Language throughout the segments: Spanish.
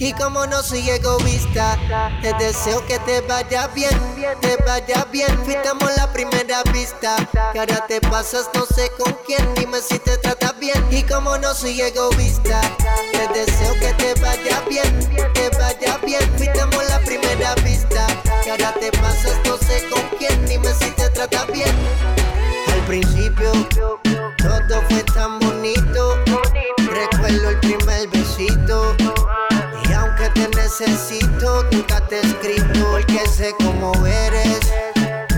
Y como no soy egoísta, te deseo que te vaya bien, te vaya bien. Fuimos la primera vista, que ahora te pasas no sé con quién, dime si te trata bien. Y como no soy egoísta, te deseo que te vaya bien, te vaya bien. Fuimos la primera vista, sé cómo eres.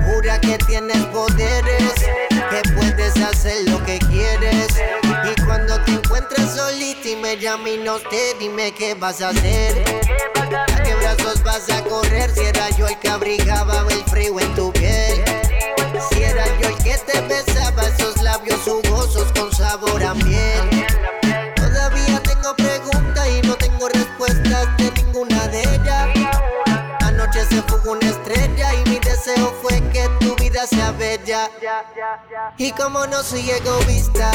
Jura que tienes poderes, que puedes hacer lo que quieres. Y cuando te encuentres solita y me llamas y no te dime qué vas a hacer. ¿A qué brazos vas a correr? Si era yo el que abrigaba el frío en tu piel. Si era yo el que te besaba esos labios jugosos con sabor a miel. Todavía tengo preguntas y no tengo respuestas de ninguna de una estrella y mi deseo fue que tu vida sea bella. Y como no soy egoísta,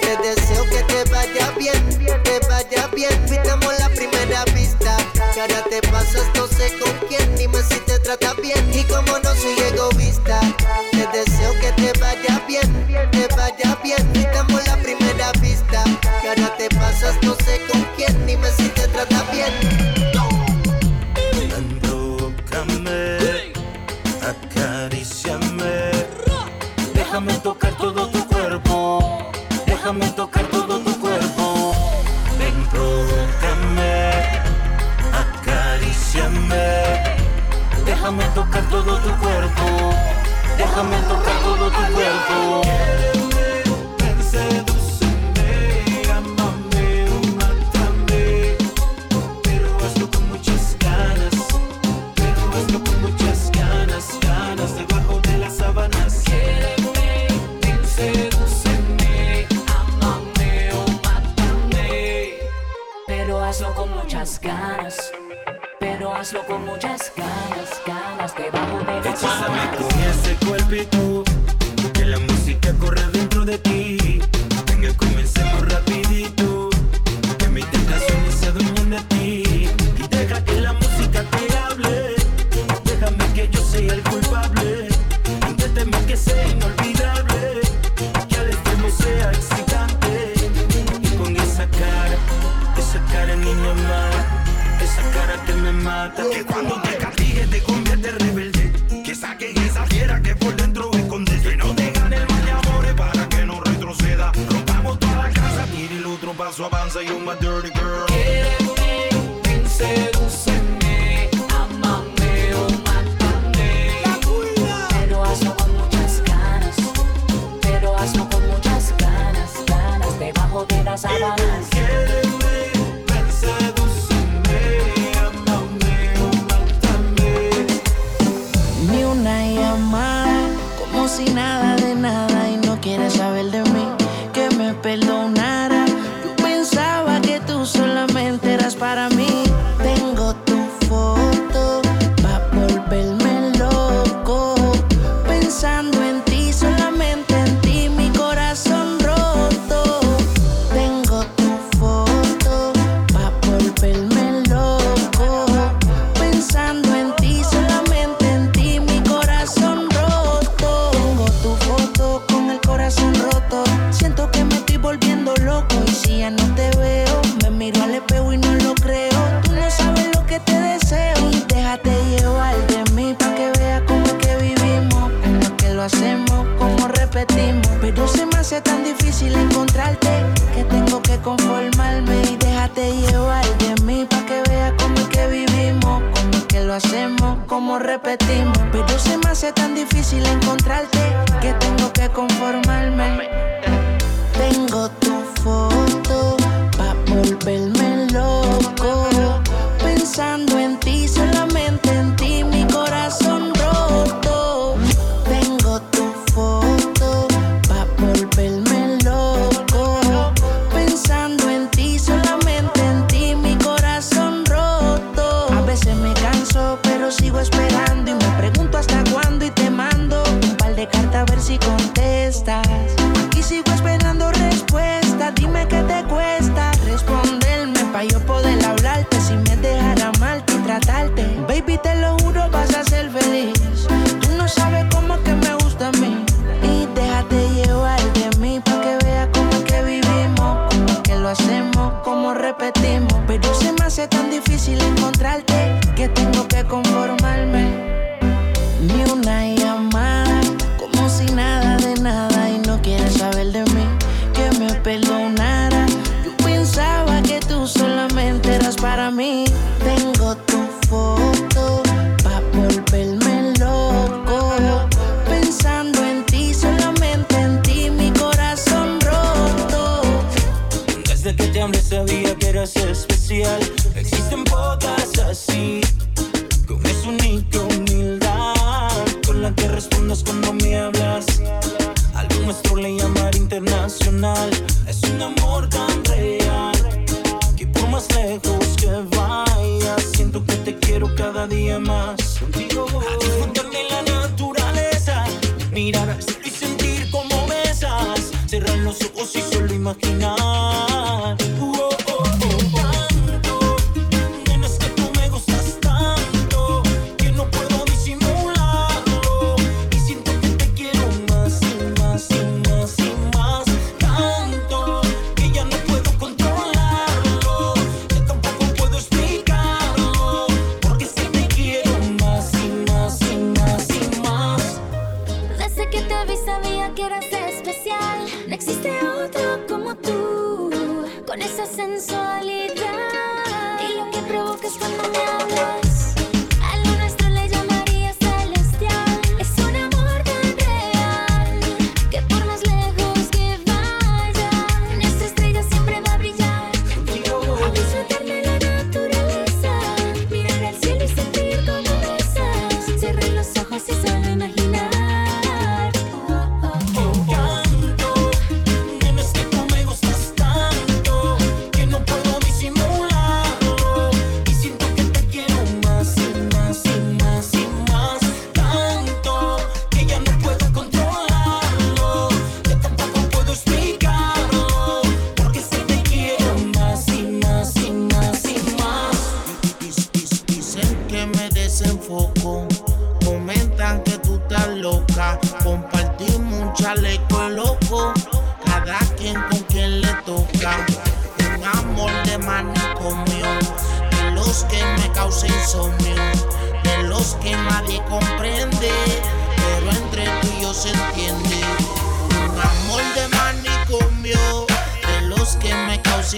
te deseo que te vaya bien, te vaya bien. Fitamos la primera vista, que ahora te pasas no sé con quién, dime si te trata bien. Y como no soy egoísta, te deseo que te vaya bien, te vaya bien. Fitamos la primera vista, que ahora te pasas no sé con quién, dime si te trata bien. Déjame tocar todo tu cuerpo. Ven, provócame. Acaríciame. Déjame tocar todo tu cuerpo. Déjame tocar todo tu cuerpo. Hazlo con muchas ganas, ganas debajo de la Hechízame con ese cuerpito, que la música corre mata. Que cuando te castigue te convierte en rebelde. Que saquen esa fiera que por dentro escondes. Que no te gane el mal de amores para que no retroceda. Rompamos toda la casa, tire el otro paso, avanza. You're my dirty si nada de nada y no quieres saber de mí, que me perdonara. Repetimos. Pero se me hace tan difícil encontrarte que tengo que mirar y sentir como besas. Cerrar los ojos y solo imaginar. Lo que provocas cuando me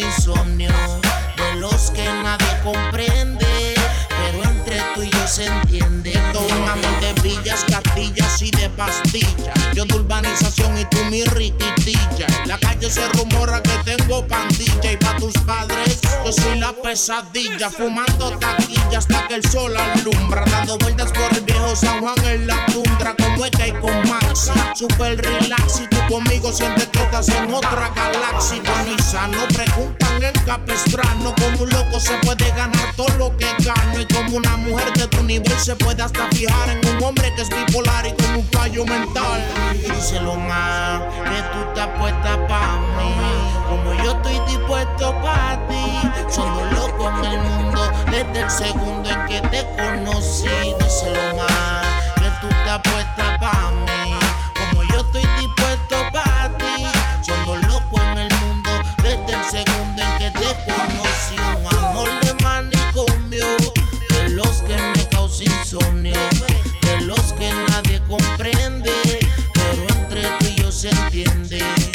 insomnio, villas, castillas y de pastillas. Yo de urbanización y tú mi riquitilla. La calle se rumora que tengo pandilla y pa' tus padres yo soy la pesadilla. Fumando taquilla hasta que el sol alumbra. Dando vueltas por el viejo San Juan en la tundra como es que hay con Max. Super relax y tú conmigo sientes que estás en otra galaxia. Bueno y sano preguntan el capestrano como un loco se puede ganar todo lo que gano y como una mujer de tu nivel se puede hasta fijar en un hombre que es bipolar y con un fallo mental. Díselo más que tú estás puesta pa' mí, como yo estoy dispuesto pa' ti. Somos locos en el mundo desde el segundo en que te conocí. Se entiende.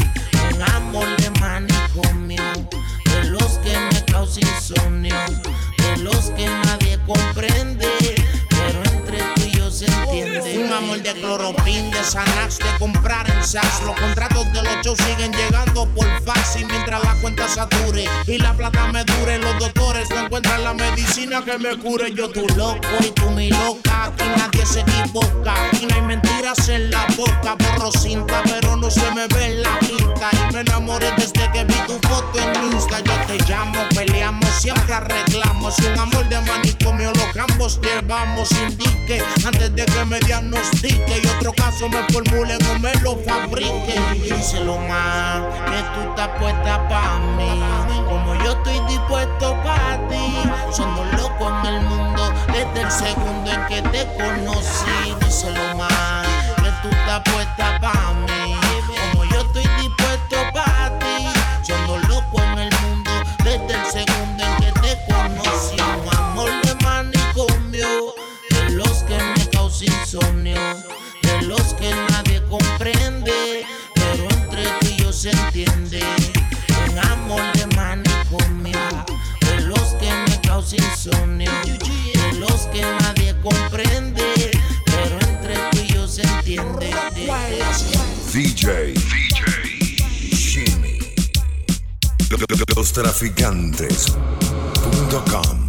Amor de cloropin, de comprar en Saks. Los contratos de los shows siguen llegando por fax y mientras la cuenta sature y la plata me dure, los doctores no encuentran la medicina que me cure. Yo tu loco y tú mi loca, aquí nadie se equivoca. Aquí no hay mentiras en la boca, borro cinta, pero no se me ve en la pinta. Y me enamoré desde que vi tu foto en Insta. Yo te llamo, peleamos, siempre arreglamos. Un amor de manicomio, lo que ambos llevamos. Indique antes de que me diagnostique y otro caso me formulen o me lo fabrique. Díselo más que tú estás puesta pa' mí, como yo estoy dispuesto pa' ti. Somos locos en el mundo desde el segundo en que te conocí. Díselo más que tú estás puesta pa' mí, me causa insomnio, de los que nadie comprende, pero entre tú y yo se entiende. DJ, DJ, Shimmy. Los traficantes.com